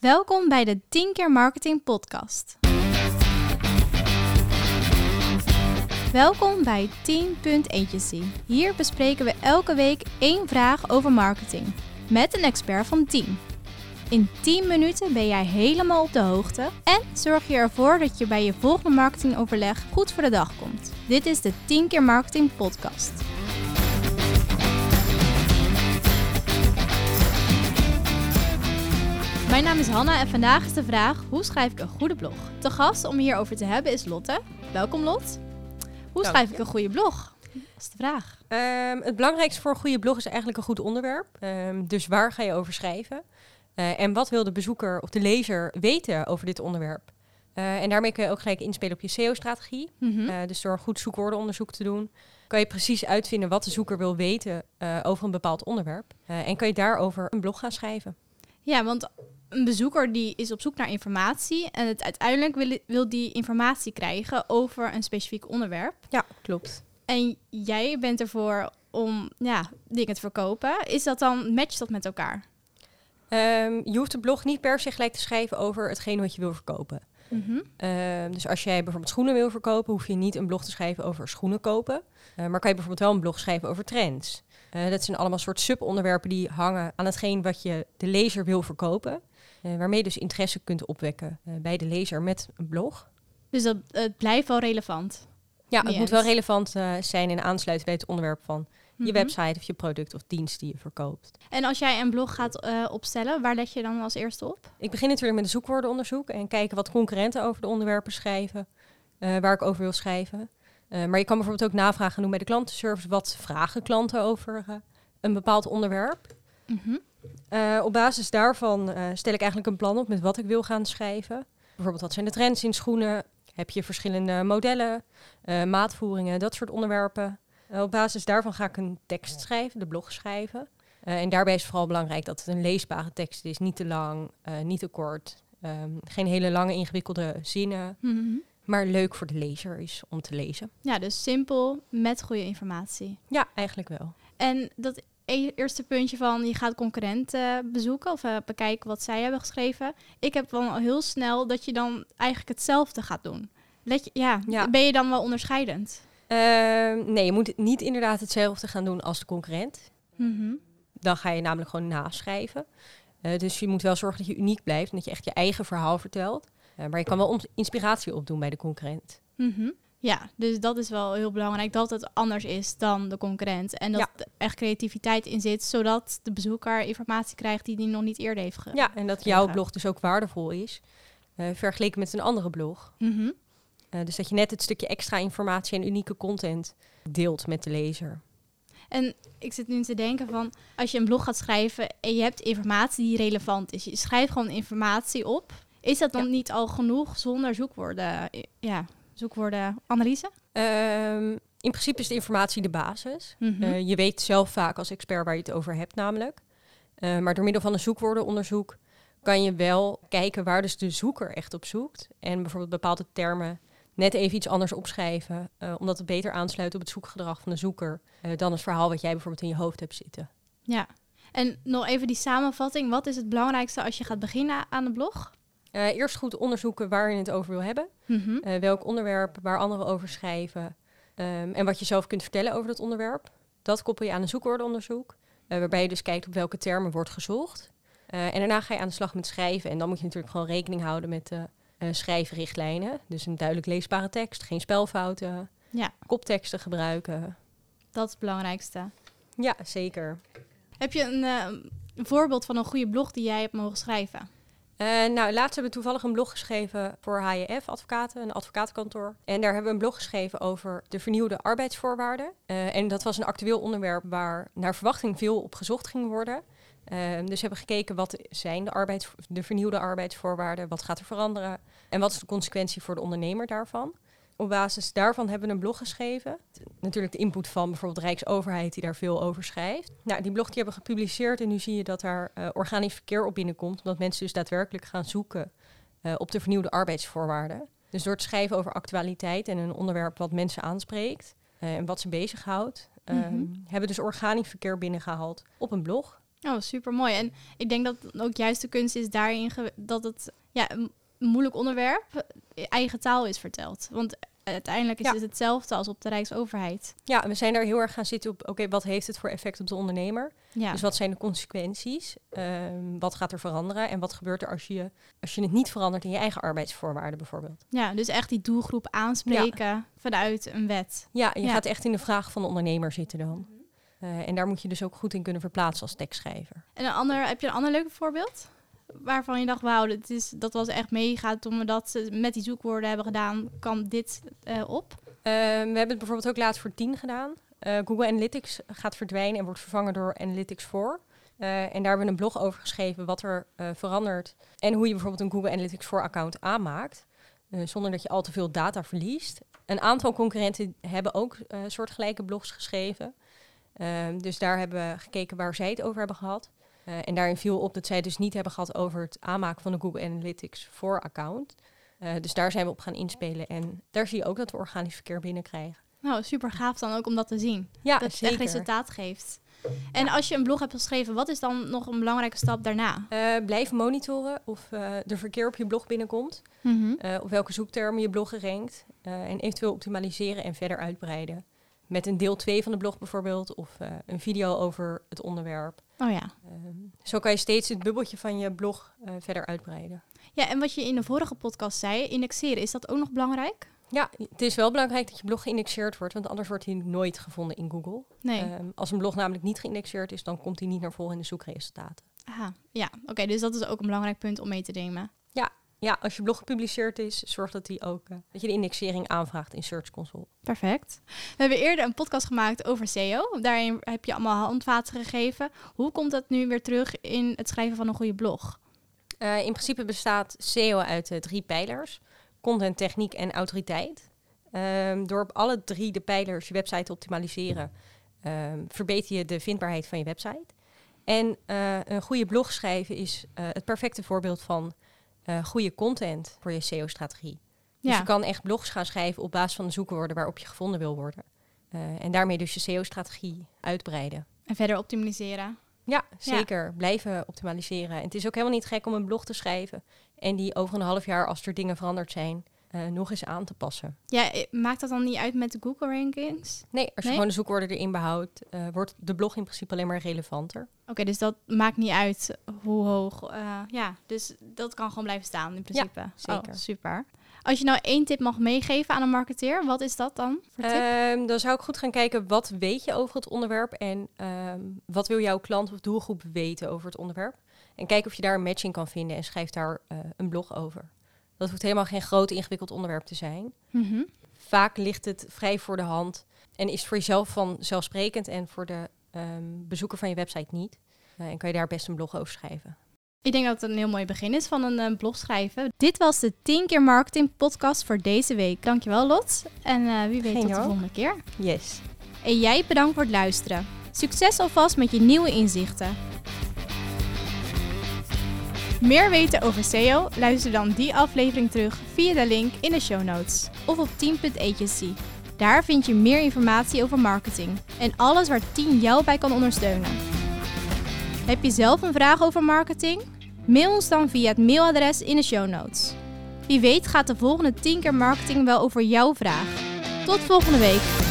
Welkom bij de 10 keer marketing podcast. Welkom bij 10 Agency. Hier bespreken we elke week één vraag over marketing met een expert van 10. In 10 minuten ben jij helemaal op de hoogte en zorg je ervoor dat je bij je volgende marketingoverleg goed voor de dag komt. Dit is de 10 keer marketing podcast. Mijn naam is Hanna en vandaag is de vraag: hoe schrijf ik een goede blog? Te gast om hierover te hebben is Lotte. Welkom Lot. Hoe schrijf ik een goede blog? Dat is de vraag. Ehm, het belangrijkste voor een goede blog is eigenlijk een goed onderwerp. Ehm, dus waar ga je over schrijven? Eh, en wat wil de bezoeker of de lezer weten over dit onderwerp? Eh, en daarmee kun je ook gelijk inspelen op je SEO-strategie. Mhm. Eh, dus door een goed zoekwoordenonderzoek te doen, kan je precies uitvinden wat de zoeker wil weten over een bepaald onderwerp. En kan je daarover een blog gaan schrijven. Ja, want een bezoeker die is op zoek naar informatie en het uiteindelijk wil, wil die informatie krijgen over een specifiek onderwerp. Ja, klopt. En jij bent ervoor om ja, dingen te verkopen. Is dat dan, matcht dat met elkaar? Ehm, je hoeft de blog niet per se gelijk te schrijven over hetgeen wat je wil verkopen. Mhm. Ehm, dus als jij bijvoorbeeld schoenen wil verkopen, hoef je niet een blog te schrijven over schoenen kopen. Eh, maar kan je bijvoorbeeld wel een blog schrijven over trends. Eh, dat zijn allemaal soort subonderwerpen die hangen aan hetgeen wat je de lezer wil verkopen. Eh, waarmee je dus interesse kunt opwekken eh, bij de lezer met een blog. Dus dat, het blijft wel relevant. Ja, het moet wel relevant eh, zijn en aansluiten bij het onderwerp van je Mhm. website of je product of dienst die je verkoopt. En als jij een blog gaat opstellen, waar let je dan als eerste op? Ik begin natuurlijk met een zoekwoordenonderzoek en kijken wat concurrenten over de onderwerpen schrijven, waar ik over wil schrijven. Maar je kan bijvoorbeeld ook navragen doen bij de klantenservice. Wat vragen klanten over een bepaald onderwerp? Mhm. Eh, op basis daarvan eh, stel ik eigenlijk een plan op met wat ik wil gaan schrijven. Bijvoorbeeld, wat zijn de trends in schoenen? Heb je verschillende modellen, eh, maatvoeringen, dat soort onderwerpen? Op basis daarvan ga ik een tekst schrijven, de blog schrijven. En daarbij is vooral belangrijk dat het een leesbare tekst is. Niet te lang, niet te kort. ehm, geen hele lange ingewikkelde zinnen. Mhm. Maar leuk voor de lezer is om te lezen. Ja, dus simpel met goede informatie. Ja, eigenlijk wel. En dat eerste puntje van je gaat concurrenten bezoeken of eh, bekijken wat zij hebben geschreven. Ik heb wel heel snel dat je dan eigenlijk hetzelfde gaat doen. Let je, ja, Ja. ben je dan wel onderscheidend? Ehm, nee, je moet niet inderdaad hetzelfde gaan doen als de concurrent. Mhm. Dan ga je namelijk gewoon naschrijven. Eh, dus je moet wel zorgen dat je uniek blijft en dat je echt je eigen verhaal vertelt. Eh, maar je kan wel inspiratie opdoen bij de concurrent. Mhm. Ja, dus dat is wel heel belangrijk dat het anders is dan de concurrent. En dat Ja. er echt creativiteit in zit, zodat de bezoeker informatie krijgt die hij nog niet eerder heeft ge- Ja, en dat jouw blog dus ook waardevol is, eh, vergeleken met een andere blog. Mhm. Eh, dus dat je net het stukje extra informatie en unieke content deelt met de lezer. En ik zit nu te denken van, als je een blog gaat schrijven en je hebt informatie die relevant is, je schrijft gewoon informatie op, is dat dan Ja. niet al genoeg zonder zoekwoorden, eh, ja, zoekwoordenanalyse? Ehm, in principe is de informatie de basis. Mhm. Eh, je weet zelf vaak als expert waar je het over hebt namelijk. Eh, maar door middel van een zoekwoordenonderzoek kan je wel kijken waar dus de zoeker echt op zoekt. En bijvoorbeeld bepaalde termen net even iets anders opschrijven. eh, omdat het beter aansluit op het zoekgedrag van de zoeker. dan het verhaal wat jij bijvoorbeeld in je hoofd hebt zitten. Ja. En nog even die samenvatting. Wat is het belangrijkste als je gaat beginnen aan een blog? Eh, eerst goed onderzoeken waar je het over wil hebben. Mhm. Eh, welk onderwerp, waar anderen over schrijven. ehm, en wat je zelf kunt vertellen over dat onderwerp. Dat koppel je aan een zoekwoordenonderzoek. eh, waarbij je dus kijkt op welke termen wordt gezocht. En daarna ga je aan de slag met schrijven. En dan moet je natuurlijk gewoon rekening houden met de schrijfrichtlijnen. Dus een duidelijk leesbare tekst, geen spelfouten. Ja. Kopteksten gebruiken. Dat is het belangrijkste. Ja, zeker. Heb je een, een voorbeeld van een goede blog die jij hebt mogen schrijven? Eh, nou, laatst hebben we toevallig een blog geschreven voor HJF Advocaten, een advocatenkantoor. En daar hebben we een blog geschreven over de vernieuwde arbeidsvoorwaarden. Eh, en dat was een actueel onderwerp waar naar verwachting veel op gezocht ging worden. Eh, dus we hebben gekeken wat zijn de, arbeids, de vernieuwde arbeidsvoorwaarden, wat gaat er veranderen en wat is de consequentie voor de ondernemer daarvan. Op basis daarvan hebben we een blog geschreven. Natuurlijk de input van bijvoorbeeld Rijksoverheid die daar veel over schrijft. Nou, die blog die hebben we gepubliceerd en nu zie je dat daar eh, organisch verkeer op binnenkomt. Omdat mensen dus daadwerkelijk gaan zoeken eh, op de vernieuwde arbeidsvoorwaarden. Dus door te schrijven over actualiteit en een onderwerp wat mensen aanspreekt eh, en wat ze bezighoudt, eh, Mhm. hebben we dus organisch verkeer binnengehaald op een blog. Oh, super mooi. En ik denk dat ook juist de kunst is daarin dat het ja, moeilijk onderwerp eigen taal is verteld. Want uiteindelijk is Ja. het hetzelfde als op de Rijksoverheid. Ja, we zijn daar heel erg gaan zitten op, oké, wat heeft het voor effect op de ondernemer? Ja, Dus wat zijn de consequenties? Ehm, wat gaat er veranderen? En wat gebeurt er als je, als je het niet verandert in je eigen arbeidsvoorwaarden bijvoorbeeld? ja, dus echt die doelgroep aanspreken vanuit een wet. Ja, je gaat echt in de vraag van de ondernemer zitten dan. Eh, en daar moet je dus ook goed in kunnen verplaatsen als tekstschrijver. En een ander, heb je een ander leuk voorbeeld? Waarvan je dacht, wauw, dat, is, dat was echt mega toen we dat met die zoekwoorden hebben gedaan, kan dit eh, op? Eh, we hebben het bijvoorbeeld ook laatst voor 10 gedaan. Eh, Google Analytics gaat verdwijnen en wordt vervangen door Analytics 4. Eh, en daar hebben we een blog over geschreven wat er verandert. En hoe je bijvoorbeeld een Google Analytics 4 account aanmaakt. zonder dat je al te veel data verliest. Een aantal concurrenten hebben ook soortgelijke blogs geschreven. Dus daar hebben we gekeken waar zij het over hebben gehad. Eh, en daarin viel op dat zij dus niet hebben gehad over het aanmaken van de Google Analytics 4 account. Eh, dus daar zijn we op gaan inspelen. En daar zie je ook dat we organisch verkeer binnenkrijgen. Nou, super gaaf dan ook om dat te zien. Ja, dat het echt resultaat geeft. En als je een blog hebt geschreven, wat is dan nog een belangrijke stap daarna? Eh, blijf monitoren of de verkeer op je blog binnenkomt. eh, op welke zoektermen je blog rankt. en eventueel optimaliseren en verder uitbreiden. Met een deel 2 van de blog bijvoorbeeld. Of een video over het onderwerp. Oh ja. Ehm, zo kan je steeds het bubbeltje van je blog eh, verder uitbreiden. Ja, en wat je in de vorige podcast zei, indexeren, is dat ook nog belangrijk? Ja, het is wel belangrijk dat je blog geïndexeerd wordt. Want anders wordt hij nooit gevonden in Google. Nee. Ehm, als een blog namelijk niet geïndexeerd is, dan komt hij niet naar voren in de zoekresultaten. Aha. Ja, oké, dus dat is ook een belangrijk punt om mee te nemen. Ja, als je blog gepubliceerd is, zorg dat, die ook, eh, dat je de indexering aanvraagt in Search Console. Perfect. We hebben eerder een podcast gemaakt over SEO. Daarin heb je allemaal handvaten gegeven. Hoe komt dat nu weer terug in het schrijven van een goede blog? Eh, in principe bestaat SEO uit eh, drie pijlers: content, techniek en autoriteit. Ehm, door op alle drie de pijlers je website te optimaliseren, ehm, verbeter je de vindbaarheid van je website. En een goede blog schrijven is het perfecte voorbeeld van eh, goede content voor je SEO-strategie. Dus Ja. je kan echt blogs gaan schrijven op basis van de zoekwoorden waarop je gevonden wil worden. Eh, en daarmee dus je SEO-strategie uitbreiden. En verder optimaliseren. Ja, zeker. Blijven optimaliseren. En het is ook helemaal niet gek om een blog te schrijven. En die over een half jaar, als er dingen veranderd zijn, eh, nog eens aan te passen. Ja, eh, maakt dat dan niet uit met de Google rankings? Nee, als je Nee? gewoon de zoekwoorden erin behoudt, eh, wordt de blog in principe alleen maar relevanter. Oké, dus dat maakt niet uit hoe hoog. ja, dus dat kan gewoon blijven staan in principe. zeker. Oh, super. Als je nou één tip mag meegeven aan een marketeer, wat is dat dan? Voor tip? Ehm, dan zou ik goed gaan kijken, wat weet je over het onderwerp? En ehm, wat wil jouw klant of doelgroep weten over het onderwerp? En kijk of je daar een matching kan vinden en schrijf daar een blog over. Dat hoeft helemaal geen groot ingewikkeld onderwerp te zijn. Mhm. vaak ligt het vrij voor de hand en is voor jezelf vanzelfsprekend en voor de ehm, bezoeker van je website niet. Eh, en kan je daar best een blog over schrijven. Ik denk dat het een heel mooi begin is van een eh, blog schrijven. Dit was de 10 keer marketing podcast voor deze week. Dankjewel Lot. En eh, wie weet Geen tot de volgende keer. Yes. En jij bedankt voor het luisteren. Succes alvast met je nieuwe inzichten. Meer weten over SEO? Luister dan die aflevering terug via de link in de show notes of op team.agency. Daar vind je meer informatie over marketing en alles waar Team jou bij kan ondersteunen. Heb je zelf een vraag over marketing? Mail ons dan via het mailadres in de show notes. Wie weet gaat de volgende 10 keer marketing wel over jouw vraag. Tot volgende week.